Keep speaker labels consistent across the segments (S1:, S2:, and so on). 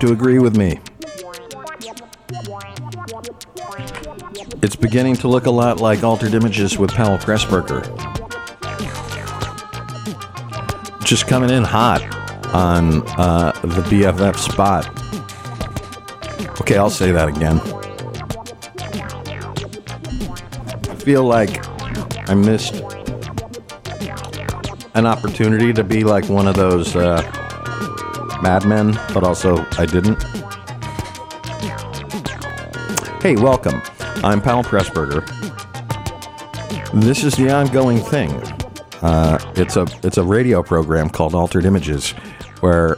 S1: to agree with me. It's beginning to look a lot like Altered Images with Powell Pressburger. Just coming in hot on uh, the BFF spot. Okay, I'll say that again. I feel like I missed an opportunity to be like one of those uh, madmen, but also I didn't. Hey, welcome. I'm Powell Pressburger. This is the ongoing thing. Uh, it's a it's a radio program called Altered Images, where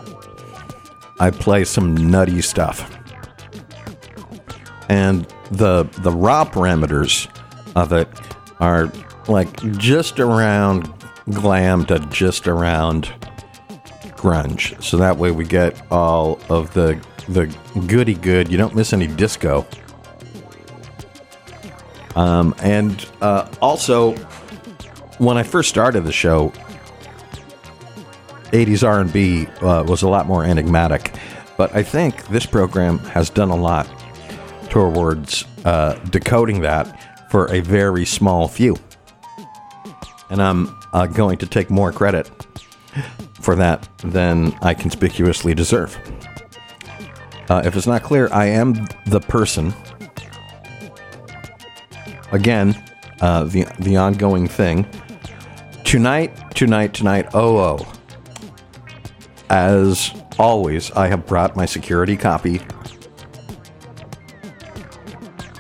S1: I play some nutty stuff, and the the raw parameters of it are like just around glam to just around grunge. So that way we get all of the the goody good. You don't miss any disco. Um, and uh, also, when I first started the show, 80s R&B uh, was a lot more enigmatic. But I think this program has done a lot towards uh, decoding that for a very small few. And I'm uh, going to take more credit for that than I conspicuously deserve. Uh, if it's not clear, I am the person again, uh, the the ongoing thing. Tonight, tonight, tonight. Oh, oh. As always, I have brought my security copy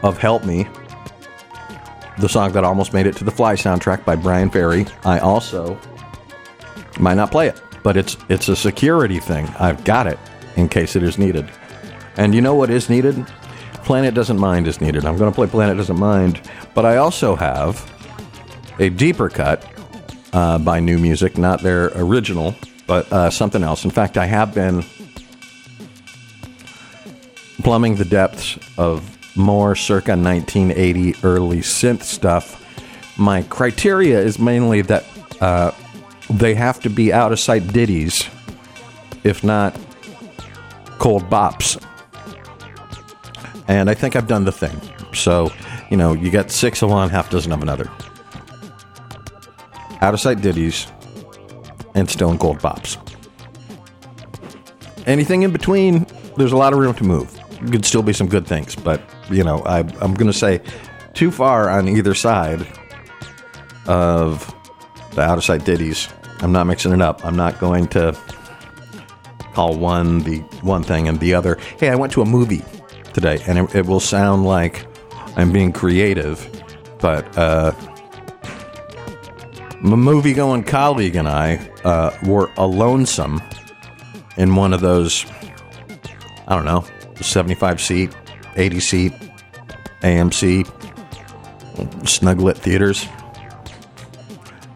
S1: of "Help Me," the song that almost made it to the Fly soundtrack by Bryan Ferry. I also might not play it, but it's it's a security thing. I've got it in case it is needed. And you know what is needed? Planet Doesn't Mind is needed. I'm going to play Planet Doesn't Mind, but I also have a deeper cut uh, by New Musik, not their original, but uh, something else. In fact, I have been plumbing the depths of more circa 1980 early synth stuff. My criteria is mainly that uh, they have to be out of sight ditties, if not cold bops and I think I've done the thing. So, you know, you got six of one, half dozen of another. Out of sight ditties and stone cold bops. Anything in between, there's a lot of room to move. Could still be some good things, but you know, I, I'm going to say too far on either side of the out of sight ditties. I'm not mixing it up. I'm not going to call one the one thing and the other. Hey, I went to a movie today, and it, it will sound like I'm being creative, but uh, my movie going colleague and I uh, were lonesome in one of those, I don't know, 75 seat, 80 seat, AMC, snuglit theaters.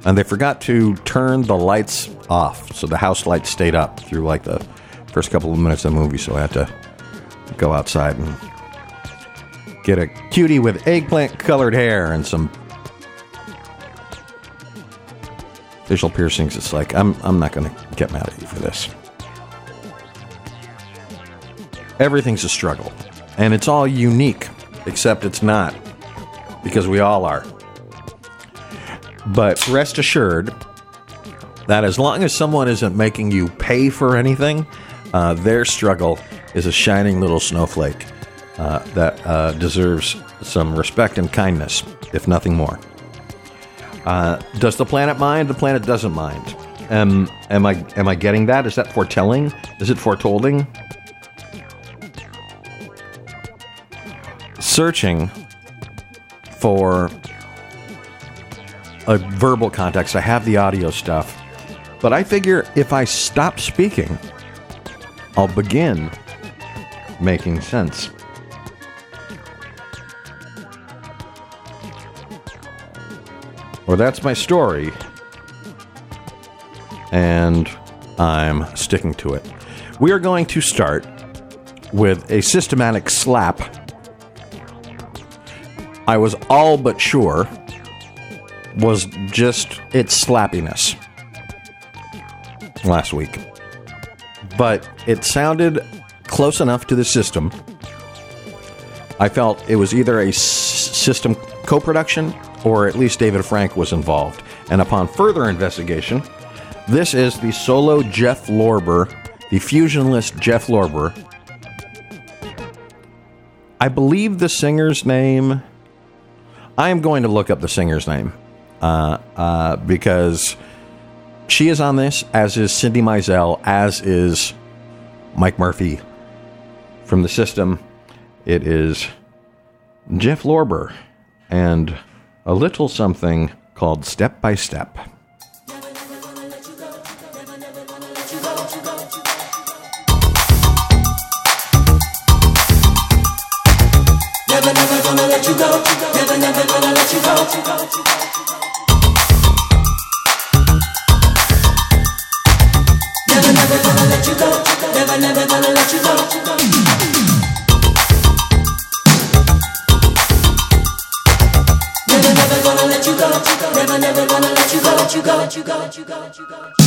S1: And they forgot to turn the lights off, so the house lights stayed up through like the first couple of minutes of the movie. So I had to go outside and get a cutie with eggplant colored hair and some facial piercings. It's like, I'm, I'm not going to get mad at you for this. Everything's a struggle, and it's all unique, except it's not, because we all are. But rest assured that as long as someone isn't making you pay for anything, uh, their struggle is a shining little snowflake uh, that uh, deserves some respect and kindness, if nothing more. Uh, does the planet mind? The planet doesn't mind. Um, am I am I getting that? Is that foretelling? Is it foretolding? Searching for a verbal context. I have the audio stuff, but I figure if I stop speaking, I'll begin making sense. Well, that's my story, and I'm sticking to it. We are going to start with a systematic slap. I was all but sure was just its slappiness last week. But it sounded close enough to the system. I felt it was either a s- system co production or at least David Frank was involved. And upon further investigation, this is the solo Jeff Lorber, the fusionist Jeff Lorber. I believe the singer's name. I am going to look up the singer's name uh, uh, because she is on this, as is Cindy Mizelle, as is Mic Murphy from the system. It is Jeff Lorber and a little something called Step by Step.
S2: You go.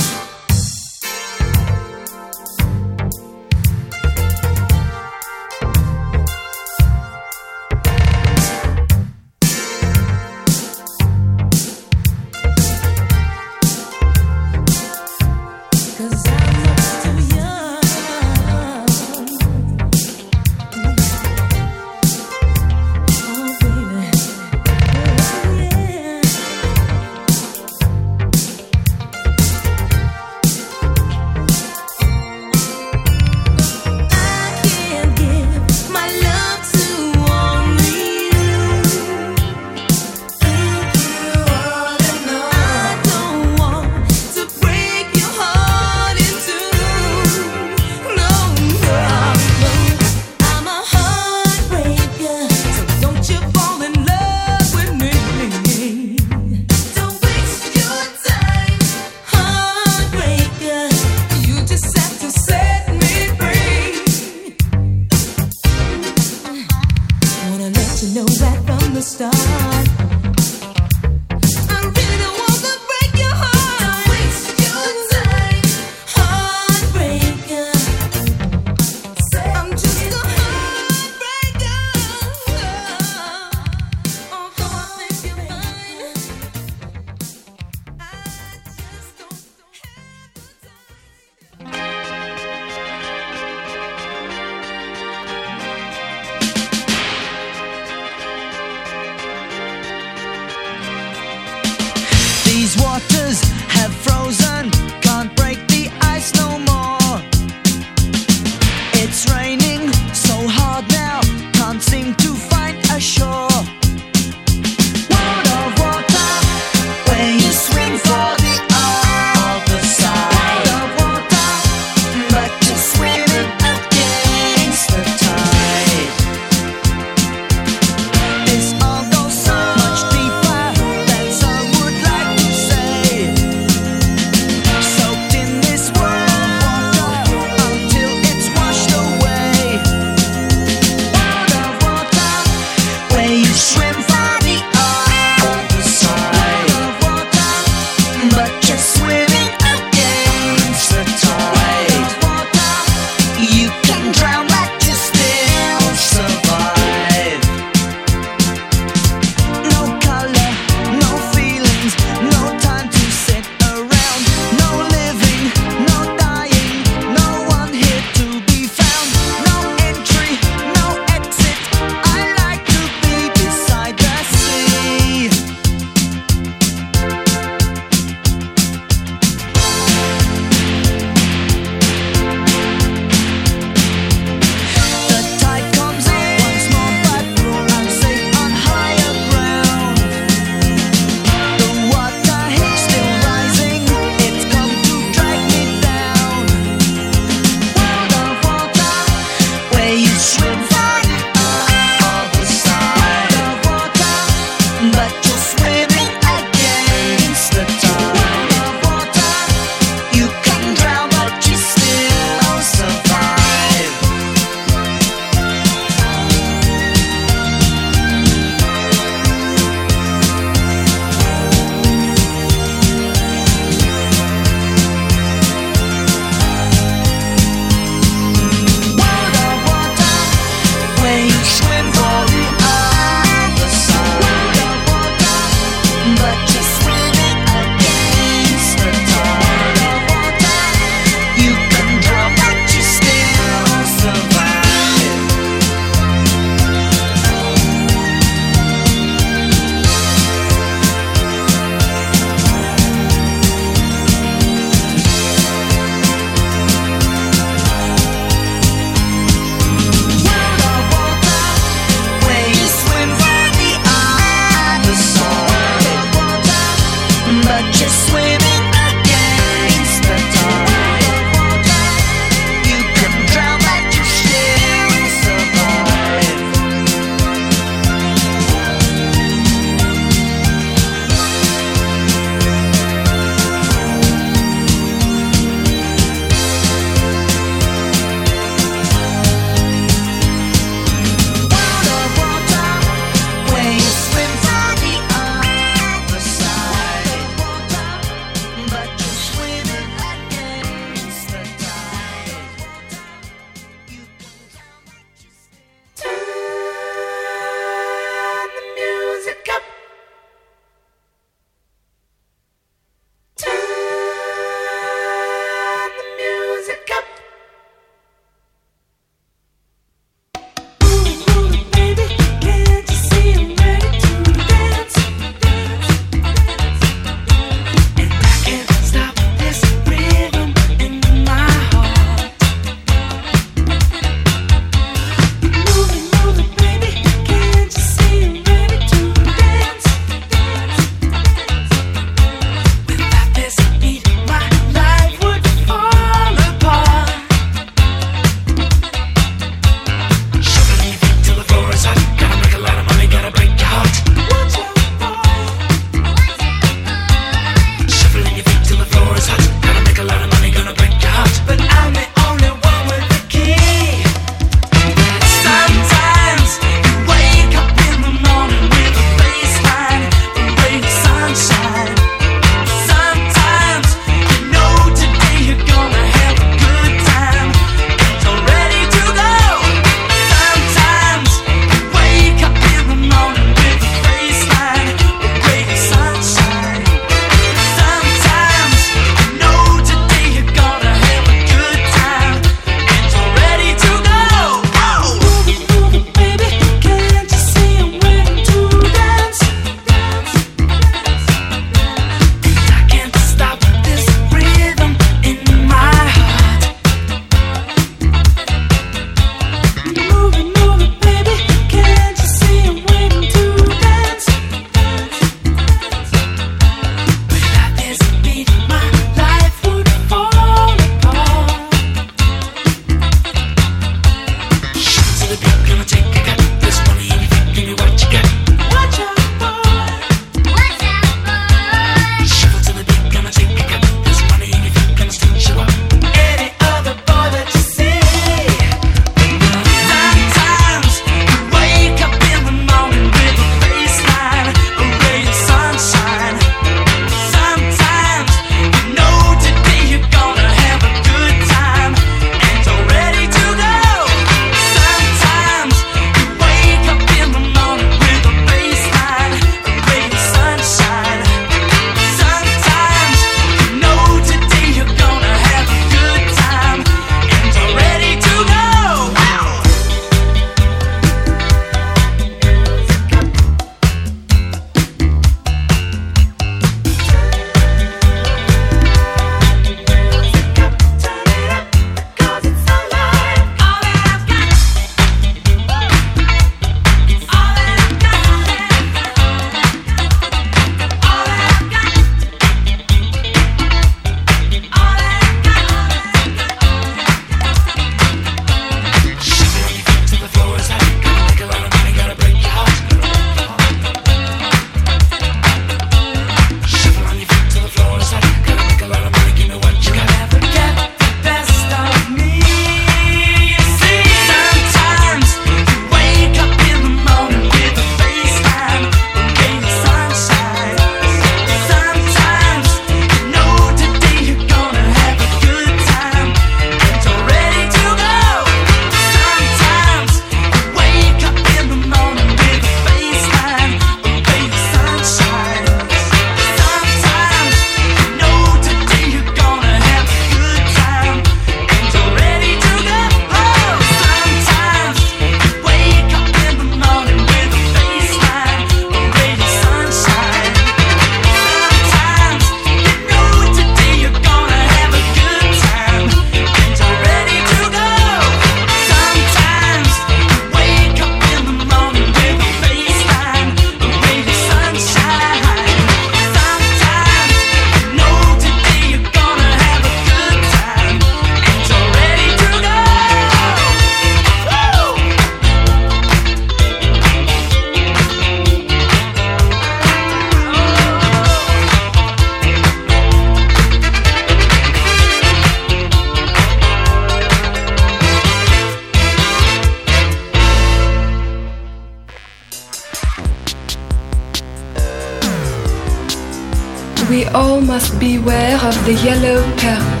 S3: We
S4: all must
S5: beware of the yellow peril.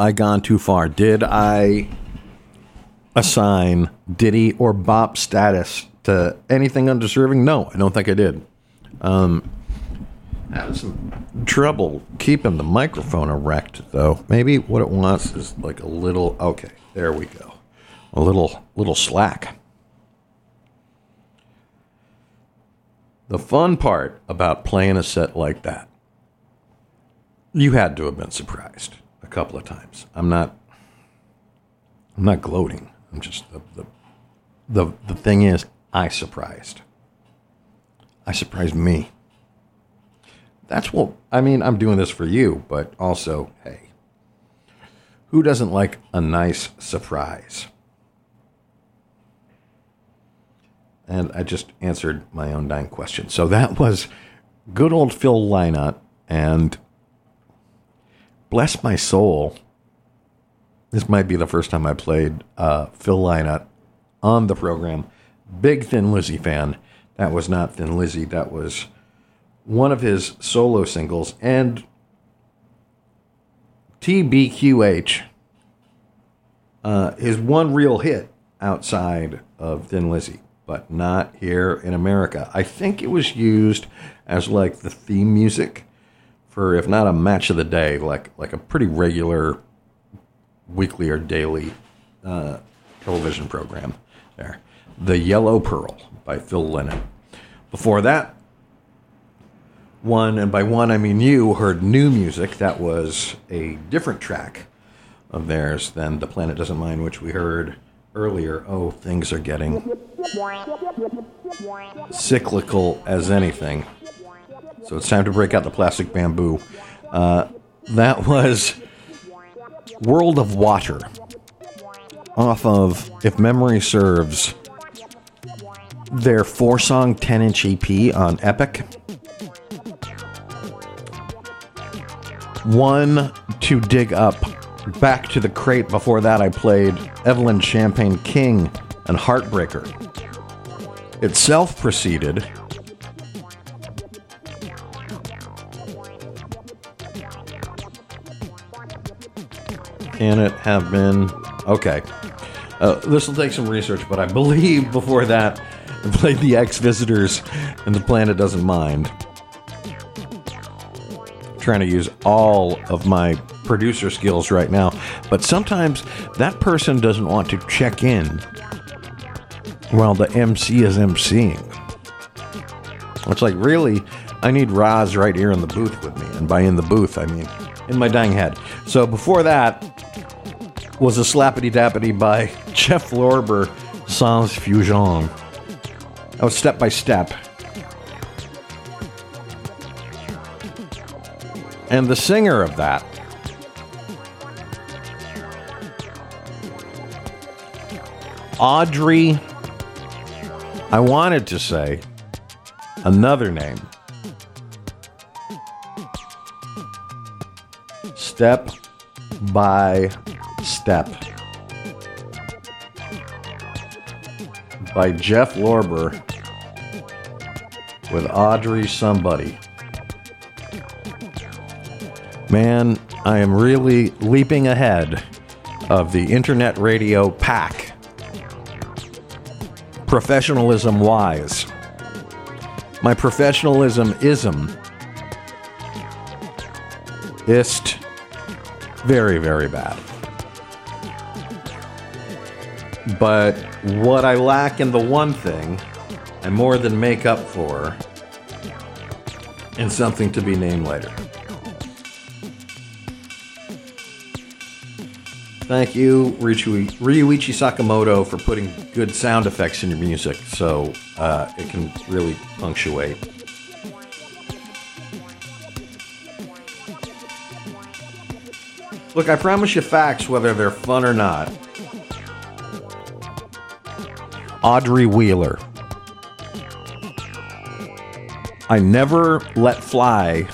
S1: I gone too far? Did I assign Diddy or Bop status to anything undeserving? No, I don't think I did. Um, having some trouble keeping the microphone erect, though. Maybe what it wants is like a little. Okay, there we go. A little, little slack. The fun part about playing a set like that, you had to have been surprised couple of times. I'm not. I'm not gloating. I'm just the the the, the thing is, I surprised. I surprised me. That's what I mean. I'm doing this for you, but also, hey, who doesn't like a nice surprise? And I just answered my own dying question. So that was good old Phil Lynott and bless my soul. This might be the first time I played uh, Phil Lynott on the program. Big Thin Lizzy fan. That was not Thin Lizzy. That was one of his solo singles. And TBQH, uh, his one real hit outside of Thin Lizzy, but not here in America. I think it was used as like the theme music for, if not a match of the day, like like a pretty regular weekly or daily uh, television program. There, The Yellow Pearl by Phil Lynott. Before that, one, and by one I mean you, heard New Musik that was a different track of theirs than The Planet Doesn't Mind, which we heard earlier. Oh, things are getting cyclical as anything. So it's time to break out the plastic bamboo. Uh, that was World of Water off of, if memory serves, their four song 10 inch EP on Epic. One to dig up. Back to the crate. Before that, I played Evelyn Champagne King and Heartbreaker. Itself proceeded. Can it have been? Okay. Uh, this will take some research, but I believe before that, I played the X Visitors and the Planet Doesn't Mind. Trying to use all of my producer skills right now, but sometimes that person doesn't want to check in while the MC is MCing. It's like, really, I need Roz right here in the booth with me. And by in the booth, I mean in my dang head. So before that was a slappity dappity by Jeff Lorber, Sans Fusion. That was step by step. And the singer of that Audrey, I wanted to say another name. Step by Step by Jeff Lorber with Audrey Somebody. Man, I am really leaping ahead of the internet radio pack. Professionalism wise. My professionalism ism ist very, very bad. But what I lack in the one thing, I more than make up for in something to be named later. Thank you, Ryuichi, Sakamoto, for putting good sound effects in your music so uh, it can really punctuate. Look, I promise you facts, whether they're fun or not. Audrey Wheeler. I never let fly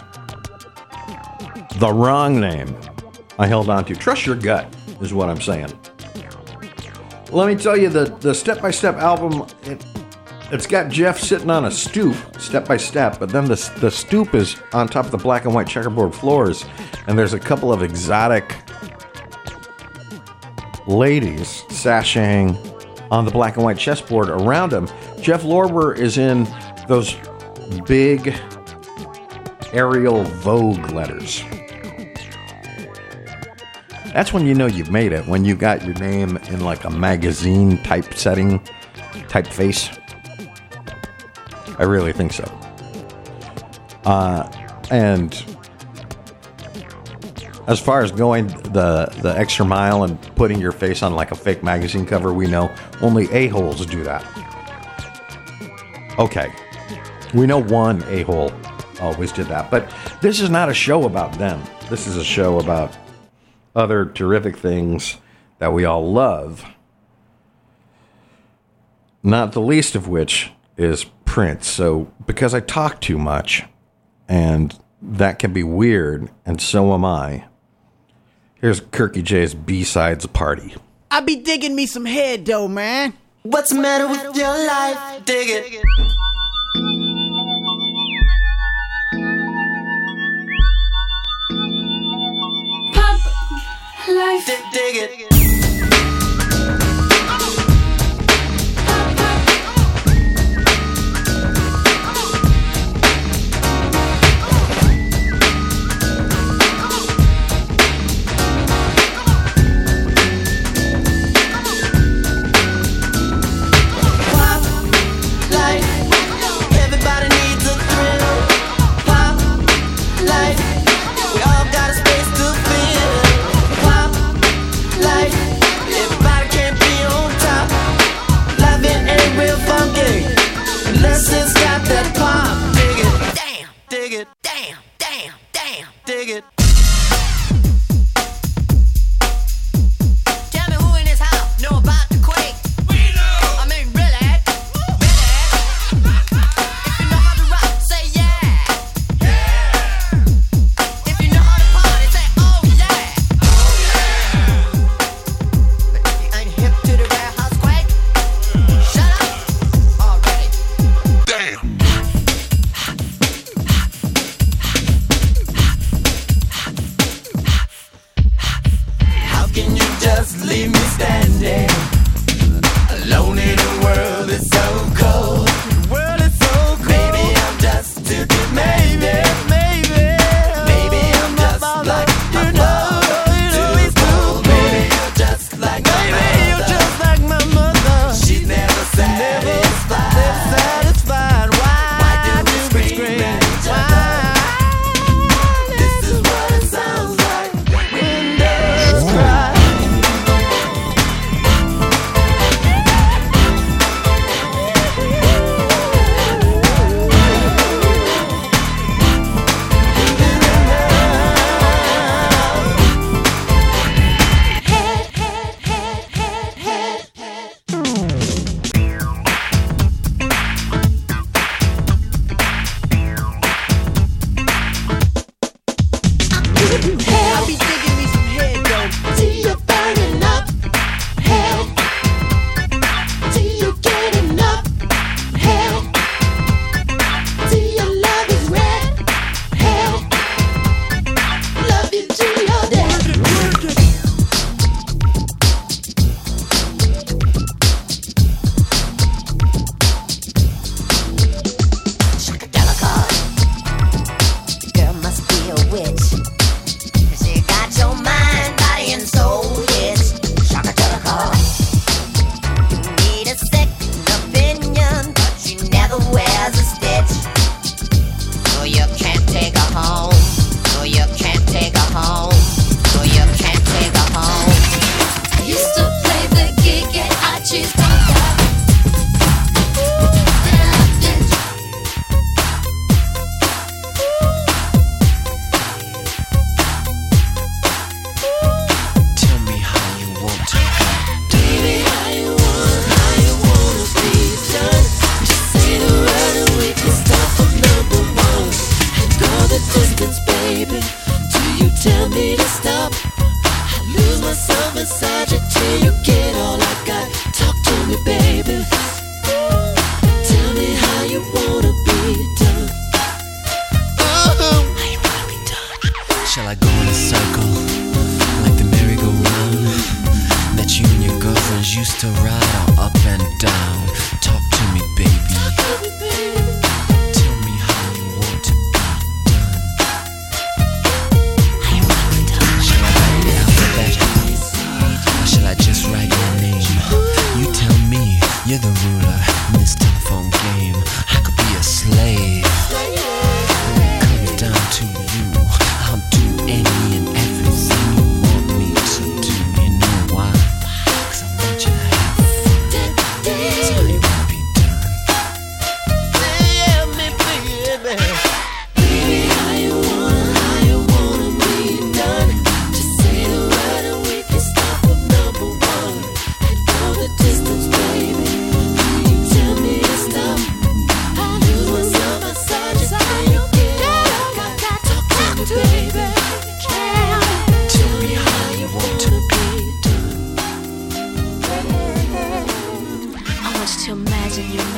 S1: the wrong name I held on to. Trust your gut, is what I'm saying. Let me tell you, the, the step by step album, it, it's got Jeff sitting on a stoop, step by step, but then the, the stoop is on top of the black and white checkerboard floors, and there's a couple of exotic ladies sashaying on the black and white chessboard around him. Jeff Lorber is in those big Arial Vogue letters. That's when you know you've made it, when you got your name in like a magazine type setting, typeface. I really think so. Uh, and as far as going the the extra mile and putting your face on like a fake magazine cover, we know only a holes do that. Okay, we know one a hole always did that, but this is not a show about them. This is a show about other terrific things that we all love. Not the least of which is Prince. So, because I talk too much, and that can be weird, and so am I, Here's Kirky J's B-sides party.
S5: I be digging me some head though, man.
S6: What's the matter with your life? Dig it.
S7: Pop life.
S6: Dig, dig it. Unless it's got that pop. Dig it, damn, dig it, damn, damn, damn, dig it.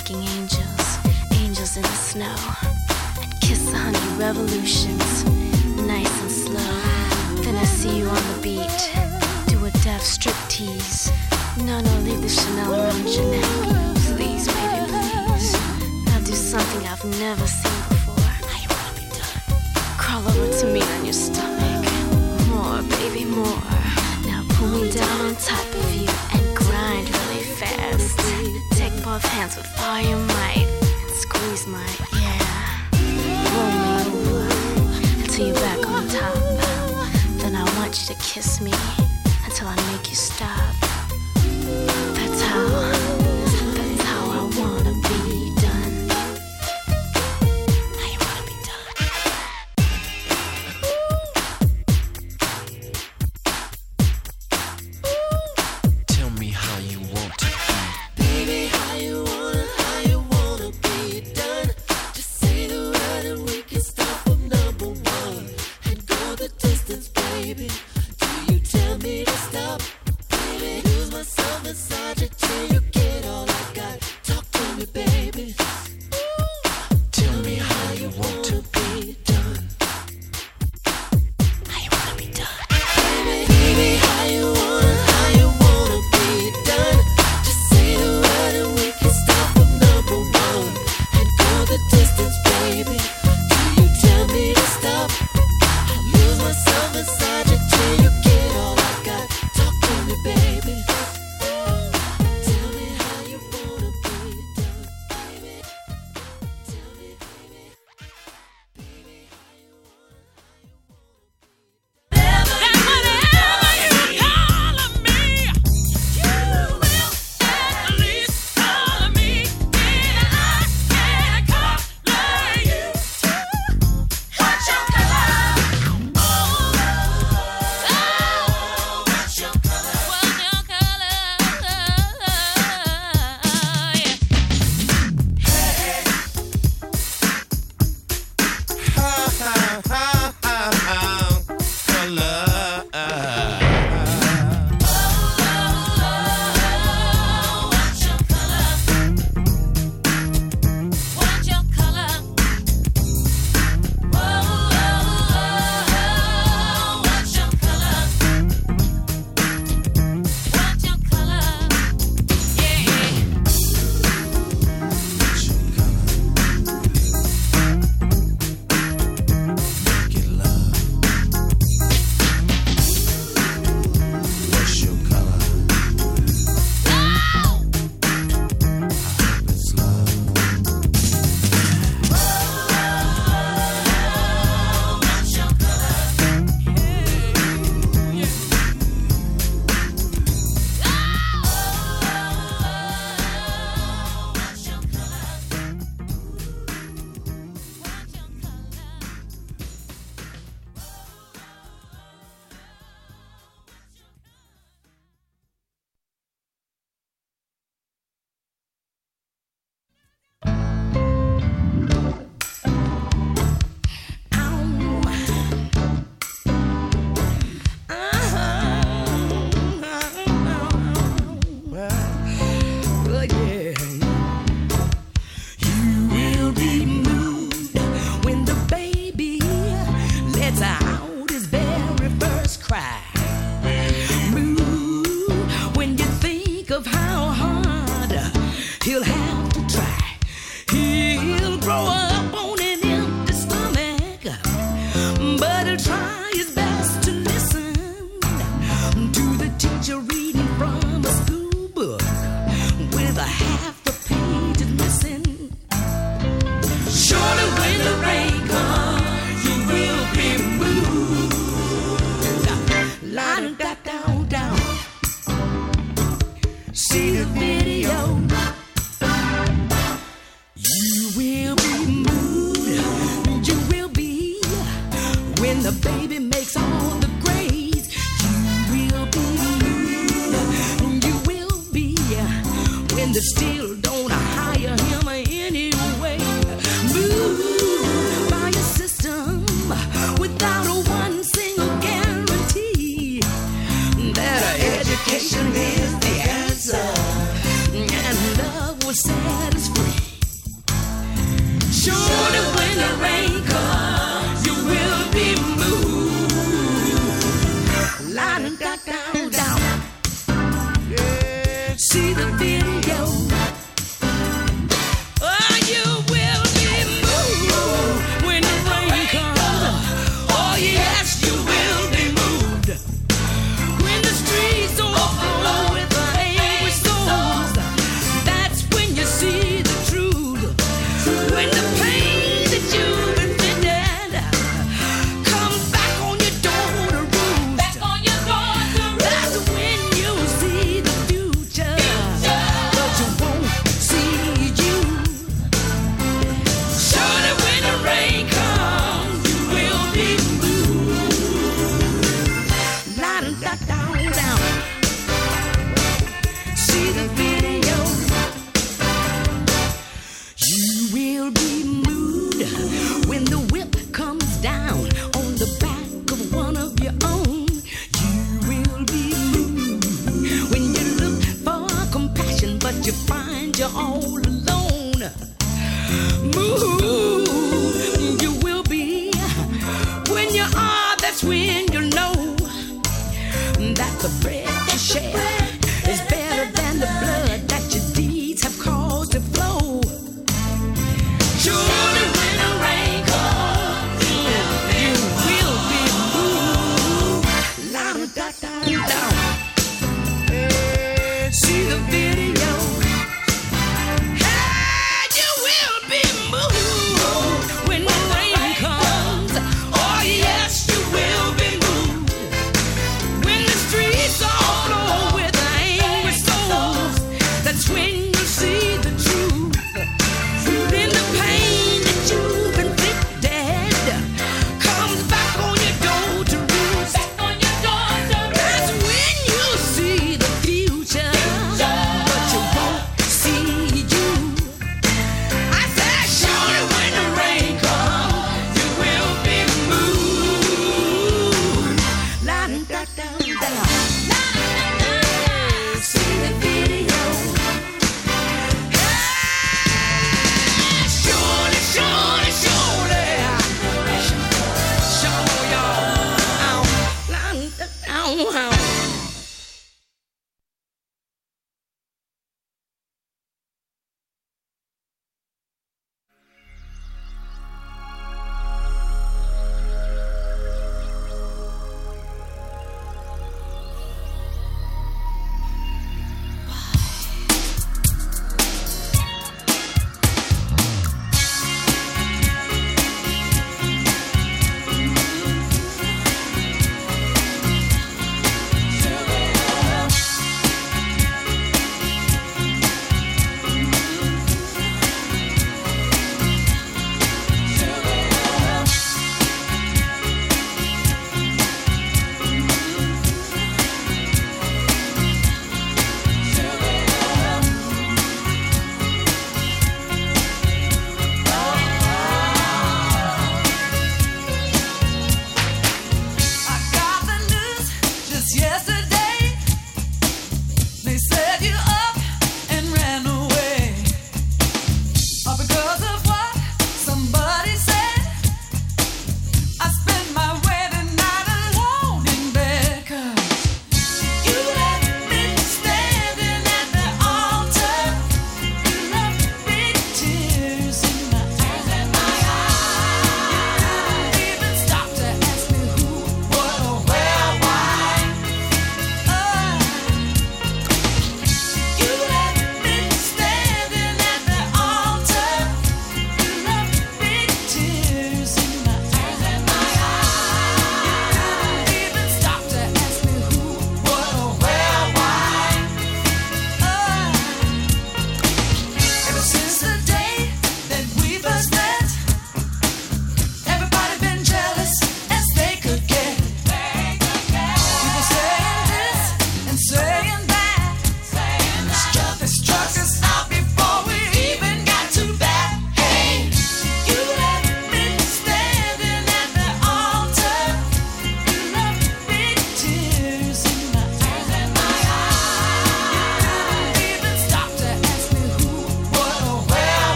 S8: making angels, angels in the snow. I'd kiss the honey revolutions, nice and
S9: slow. Then I
S6: see you on the
S10: beat, do a deaf strip tease. No, no, leave the
S11: Chanel around your neck. Please, baby, please. I'll do something I've never seen before. I wanna be done. Crawl over to me on your stomach. More, baby, more. Now pull me down on top of you and grind really fast both hands with all your might. Squeeze my yeah. Roll me over until you're back on top. Then I want you to kiss me until I make you stop.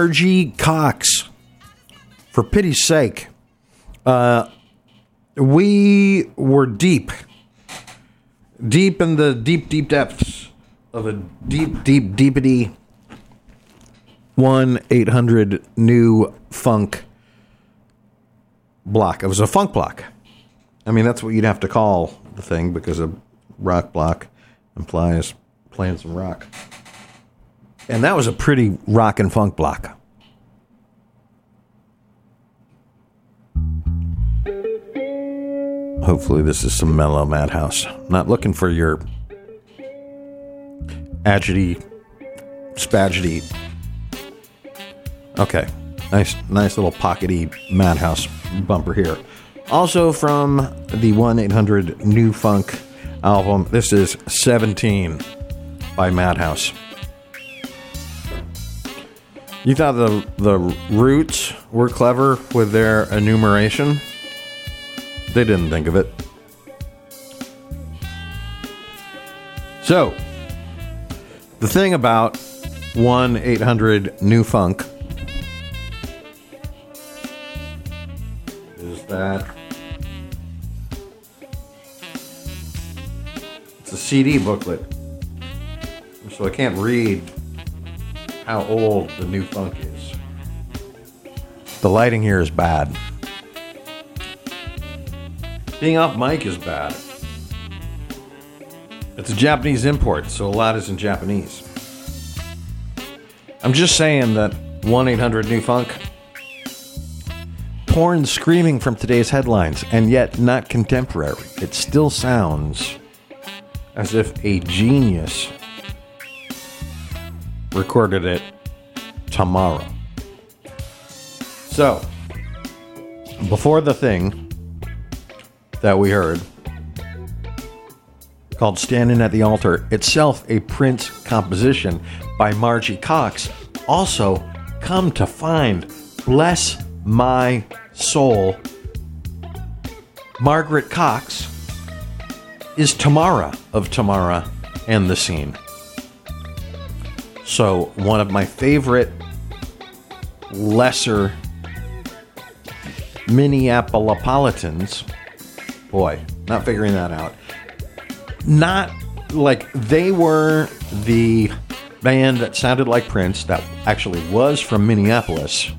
S1: Margie Cox. For pity's sake, uh, we were deep, deep in the deep, deep depths of a deep, deep, deepity. One eight hundred new funk block. It was a funk block. I mean, that's what you'd have to call the thing because a rock block implies playing some rock. And that was a pretty rock and funk block. Hopefully, this is some mellow madhouse. Not looking for your agity, spagety. Okay, nice, nice little pockety madhouse bumper here. Also from the one eight hundred New Funk album. This is seventeen by Madhouse. You thought the the Roots were clever with their enumeration? They didn't think of it. So, the thing about 1 800 New Funk is that it's a CD booklet. So I can't read how old the new funk is. The lighting here is bad. Being off mic is bad. It's a Japanese import, so a lot is in Japanese. I'm just saying that 1 800 New Funk. Porn screaming from today's headlines, and yet not contemporary. It still sounds as if a genius recorded it tomorrow. So, before the thing that we heard called Standing at the Altar, itself a Prince composition by Margie Cox, also come to find, bless my soul, Margaret Cox is Tamara of Tamara and the Seen. So, one of my favorite lesser Minneapolitans, boy, not figuring that out. Not like they were the band that sounded like Prince, that actually was from Minneapolis.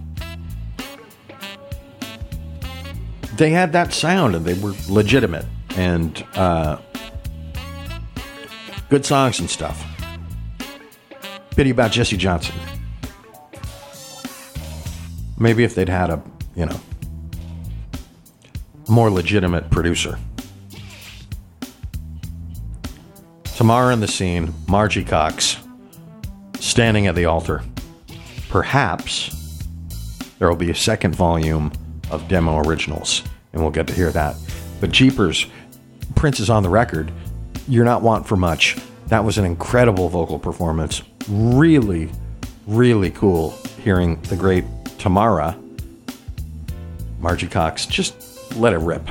S1: They had that sound and they were legitimate and uh, good songs and stuff. Pity about Jesse Johnson. Maybe if they'd had a, you know, more legitimate producer. Tamara in the Seen, Margie Cox, standing at the altar. Perhaps there will be a second volume of demo originals, and we'll get to hear that. But Jeepers, Prince is on the record. You're not want for much. That was an incredible vocal performance. Really, really cool hearing the great Tamara, Margie Cox, just let it rip.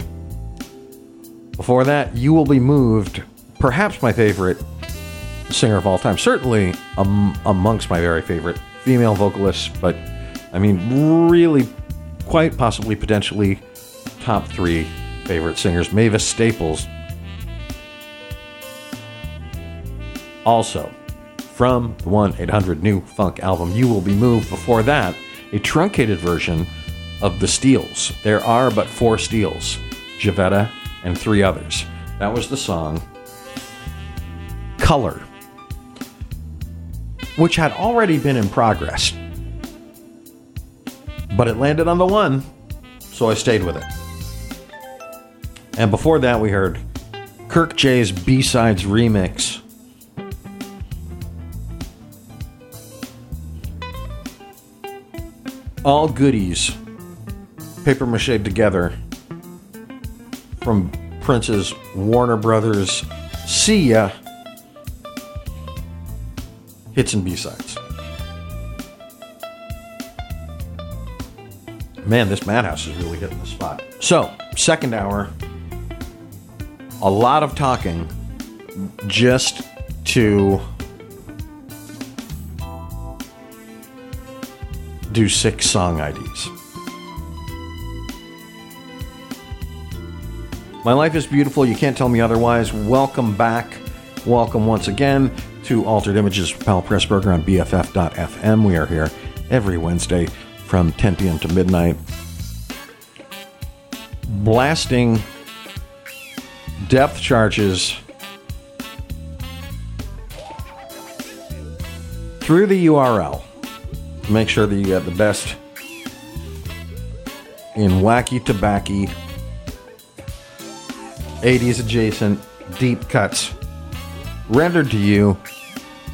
S1: Before that, You Will Be Moved, perhaps my favorite singer of all time. Certainly um, amongst my very favorite female vocalists, but I mean, really, quite possibly, potentially, top three favorite singers. Mavis Staples. Also, from the 1 800 New Funk album, You Will Be Moved. Before that, a truncated version of the Steeles. There are but four Steeles Jevetta and three others. That was the song Color, which had already been in progress. But it landed on the one, so I stayed with it. And before that, we heard Kirk J's B Sides remix. All goodies, paper mache together from Prince's Warner Brothers See Ya hits and B sides. Man, this madhouse is really hitting the spot. So, second hour, a lot of talking just to do six song IDs. My life is beautiful. You can't tell me otherwise. Welcome back. Welcome once again to Altered Images with Pal Pressburger on BFF.FM. We are here every Wednesday from 10 p.m. to midnight, blasting depth charges through the URL. Make sure that you get the best in wacky tobacco, 80s adjacent, deep cuts, rendered to you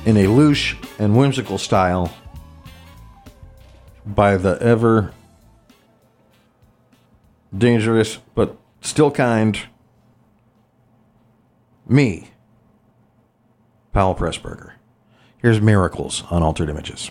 S1: in a louche and whimsical style by the ever dangerous but still kind me, Powell Pressburger. Here's Miracles on Altered Images.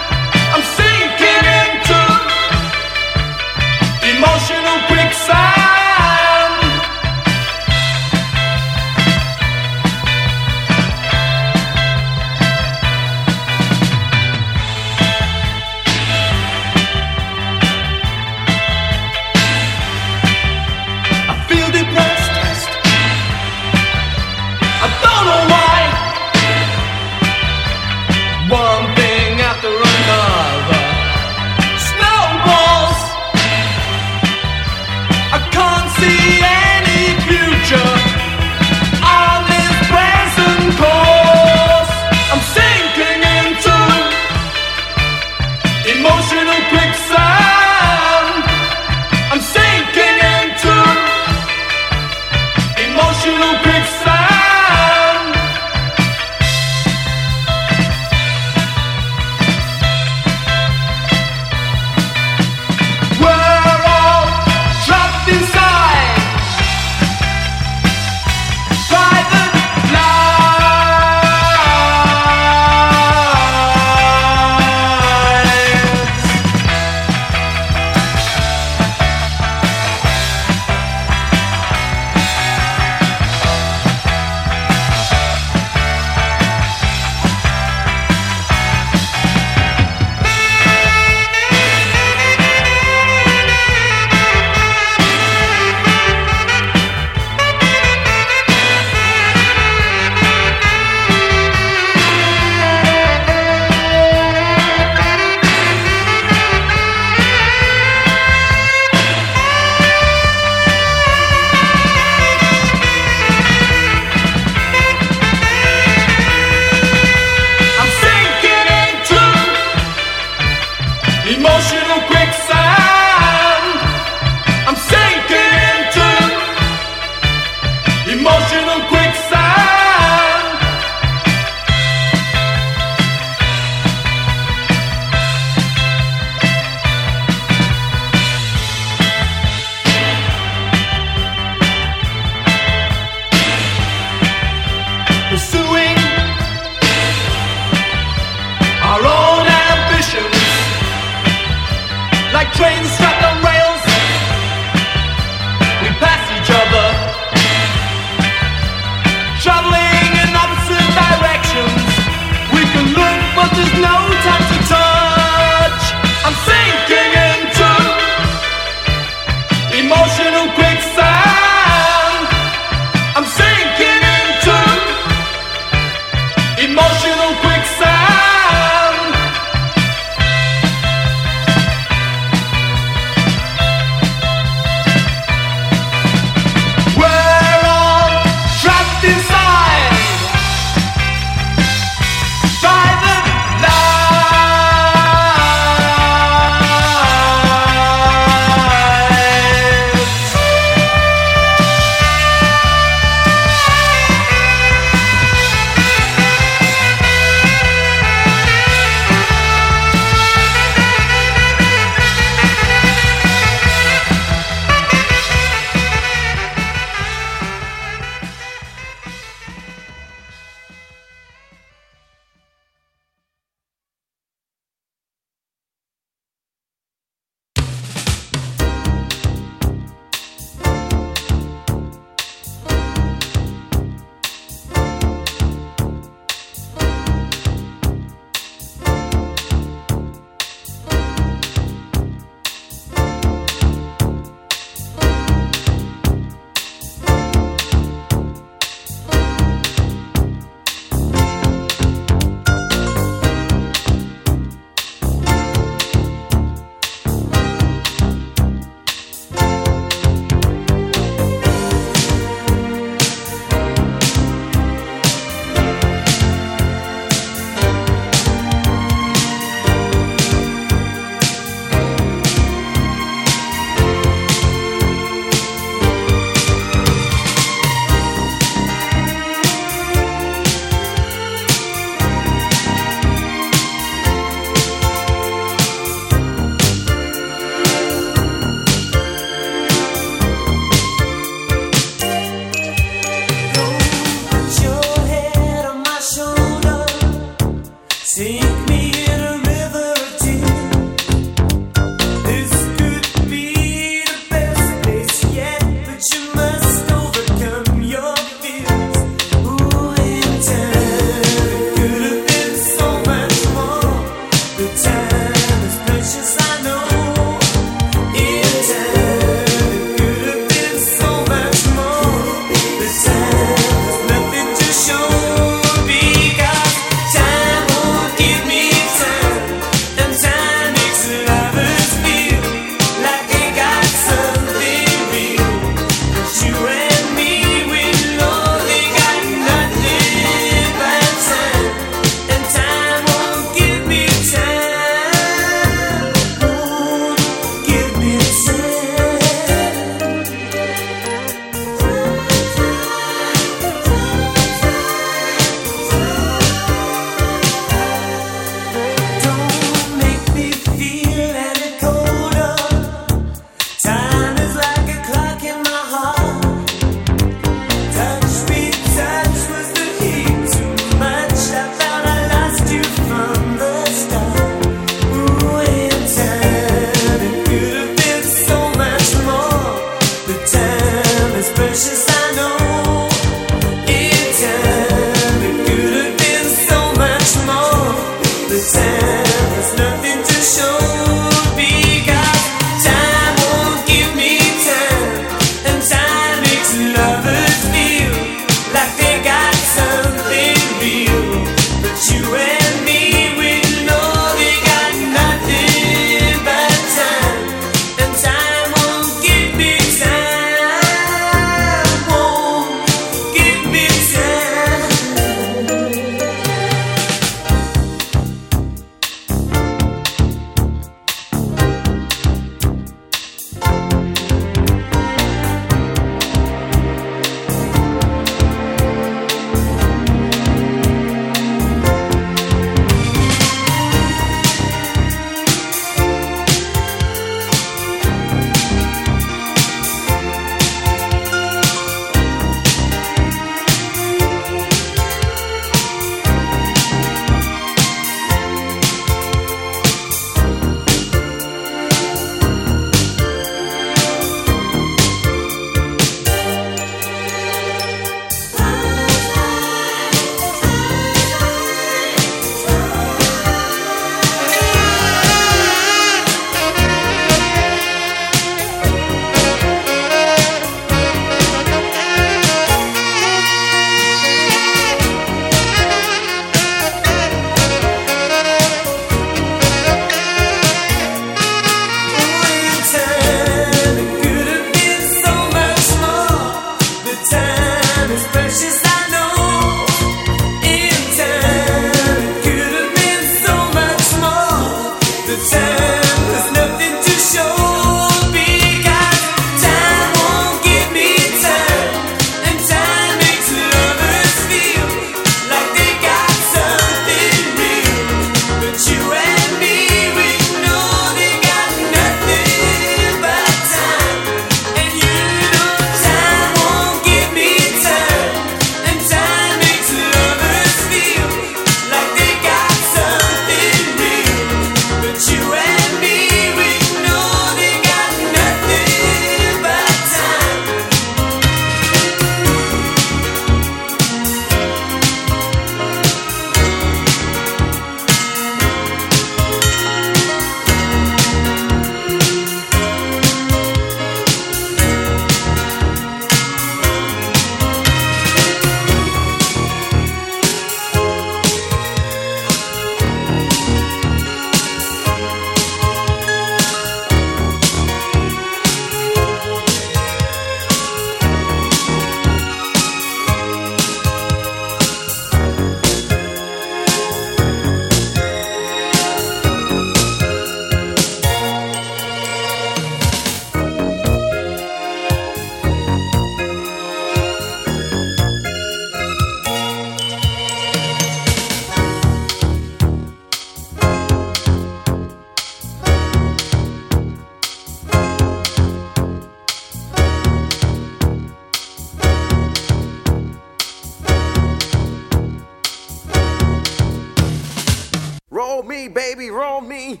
S12: Roll me, baby, roll me.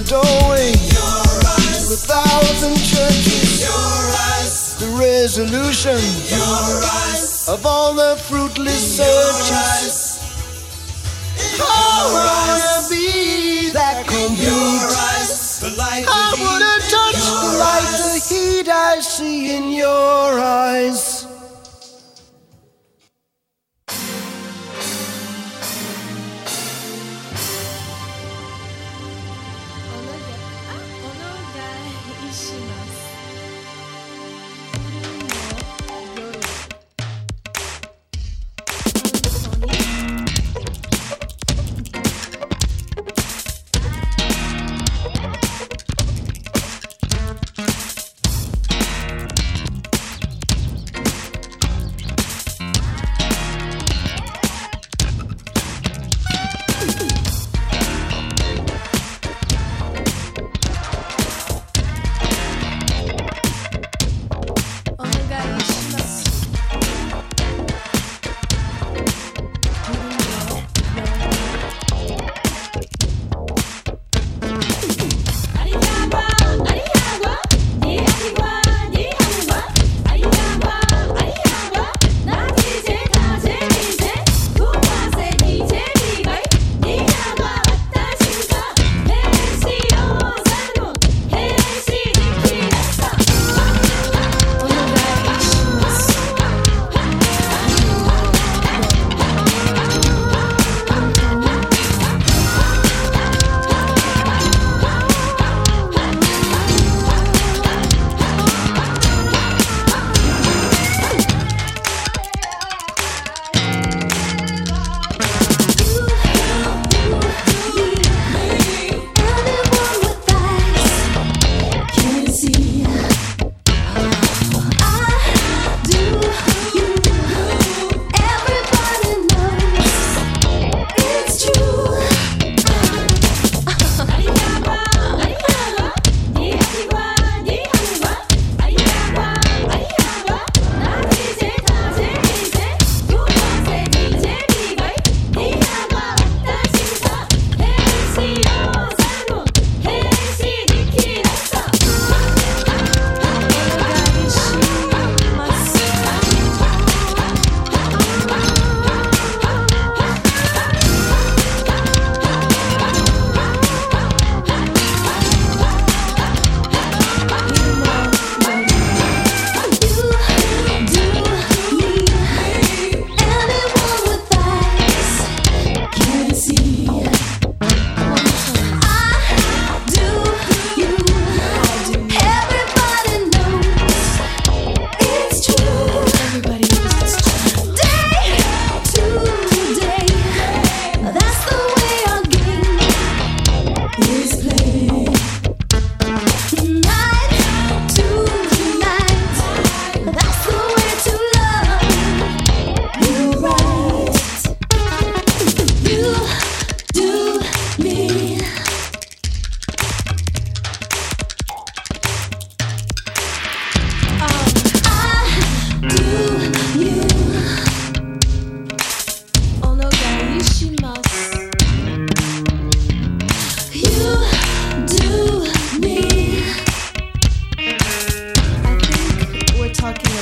S2: the doorway. Your eyes. To a thousand churches. Your eyes. The
S13: resolution.
S2: Your eyes. Of all the fruitless In searches. Your I wanna be that complete. The light I wanna touch the light, eyes. the heat I see in your eyes.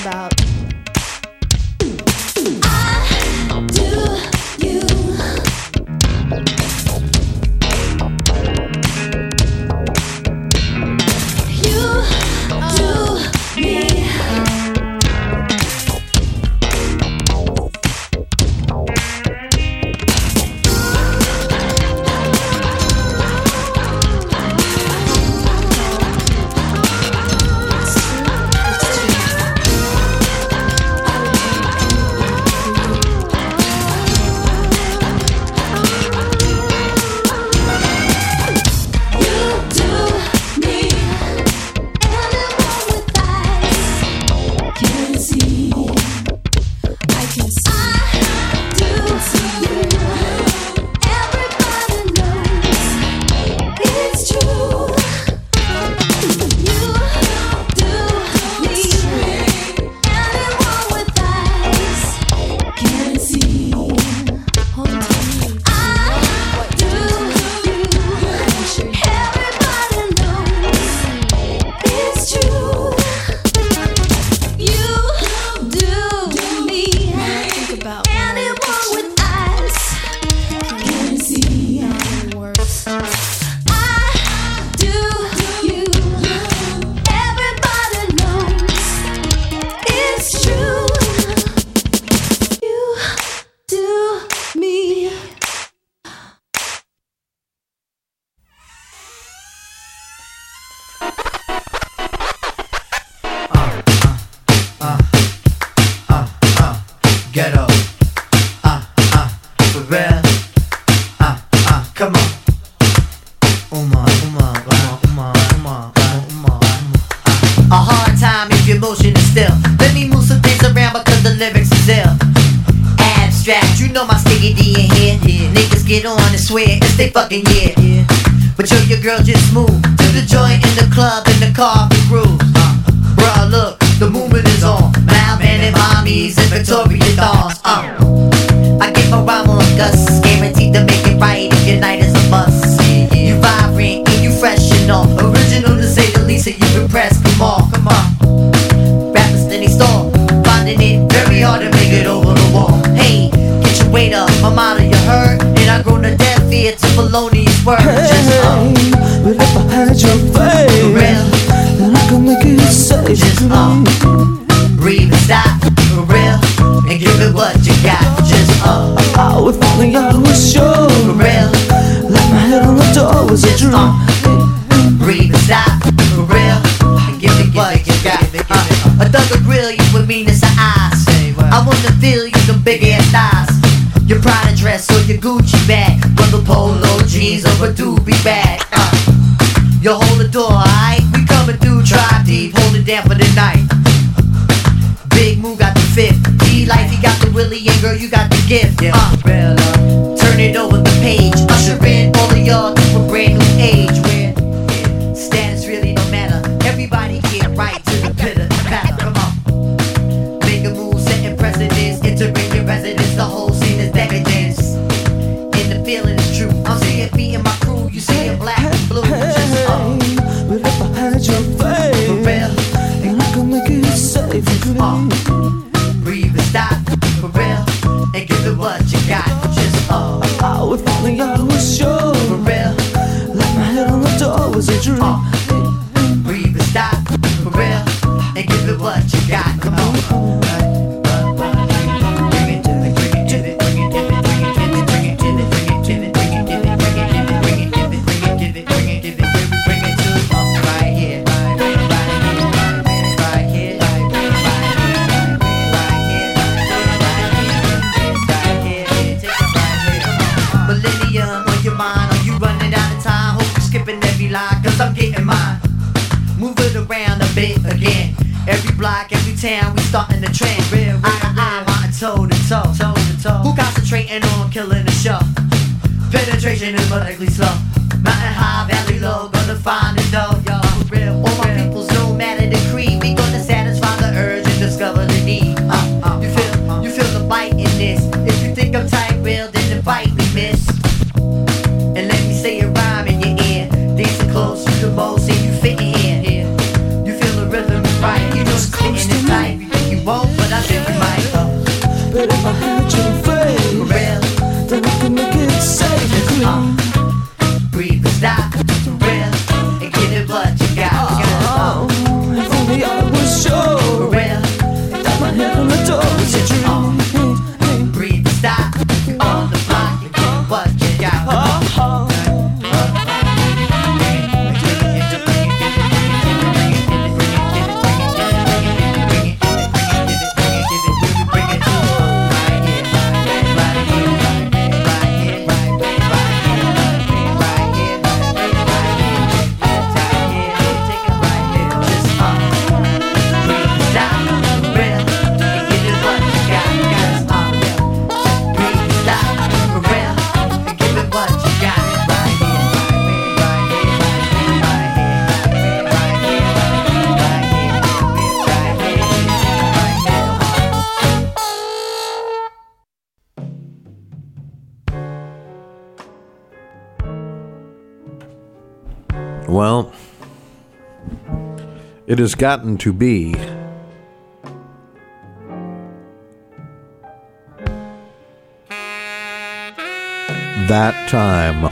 S6: about. 啊。but ugly slow. It
S1: has gotten to be that time.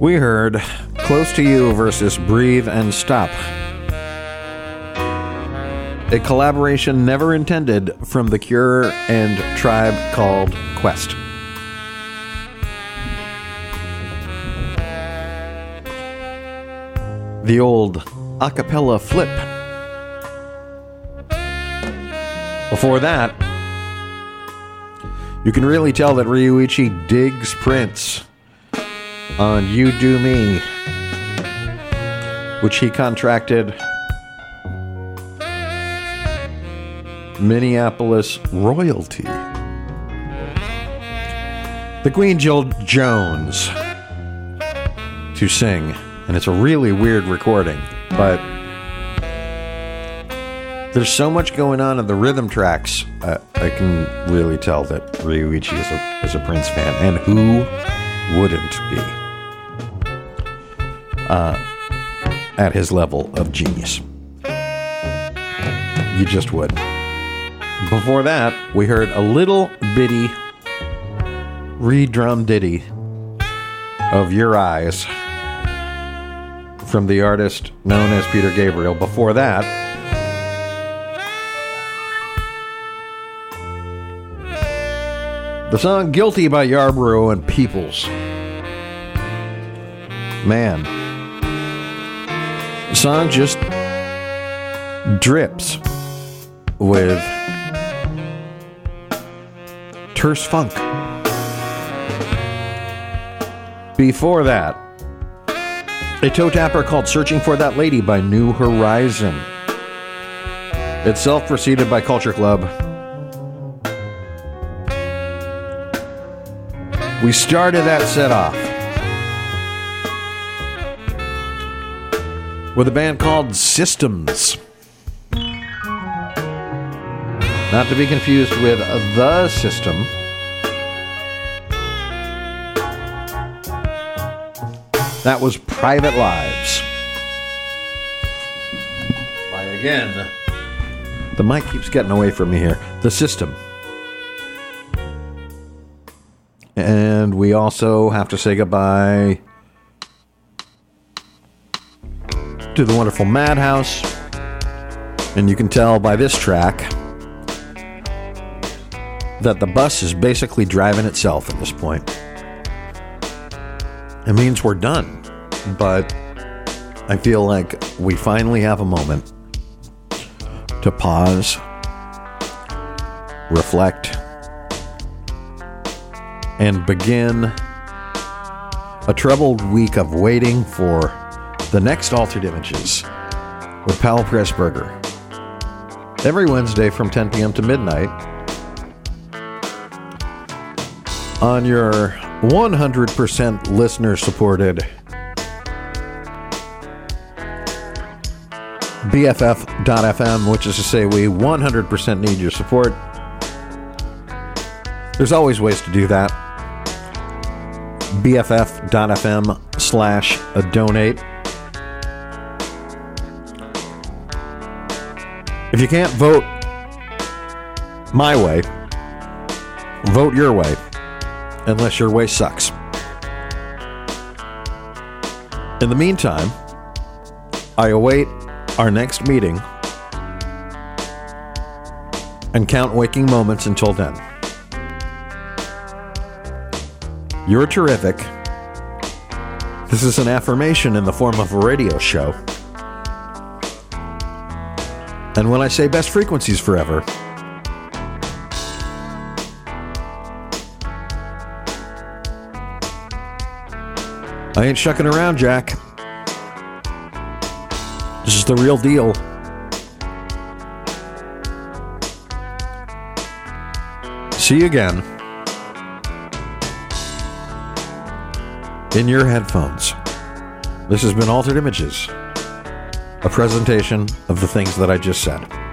S1: We heard Close to You versus Breathe and Stop. A collaboration never intended from The Cure and Tribe Called Quest. the old a cappella flip. Before that, you can really tell that Ryuichi digs Prince on You Do Me, which he contracted Minneapolis royalty. The Queen Jill Jones to sing and it's a really weird recording, but there's so much going on in the rhythm tracks. Uh, I can really tell that Ryuichi is a, is a Prince fan, and who wouldn't be uh, at his level of genius? You just would. Before that, we heard a little bitty re-drum ditty of Your Eyes from the artist known as Peter Gabriel. Before that, the song Guilty by Yarbrough and Peoples. Man, the song just drips with terse funk. Before that, a toe tapper called Searching for That Lady by New Horizon. Itself preceded by Culture Club. We started that set off with a band called Systems. Not to be confused with The System. That was Private Lives. By again. The mic keeps getting away from me here. The System. And we also have to say goodbye to the wonderful Madhouse. And you can tell by this track that the bus is basically driving itself at this point. It means we're done. But I feel like we finally have a moment to pause, reflect, and begin a troubled week of waiting for the next altered images with Powell Pressburger. Every Wednesday from 10 p.m. to midnight on your 100% listener supported BFF.FM, which is to say, we 100% need your support. There's always ways to do that. BFF.FM slash donate. If you can't vote my way, vote your way, unless your way sucks. In the meantime, I await our next meeting and count waking moments until then. You're terrific. This is an affirmation in the form of a radio show. And when I say best frequencies forever, I ain't shucking around, Jack. This is the real deal. See you again in your headphones. This has been Altered Images, a presentation of the things that I just said.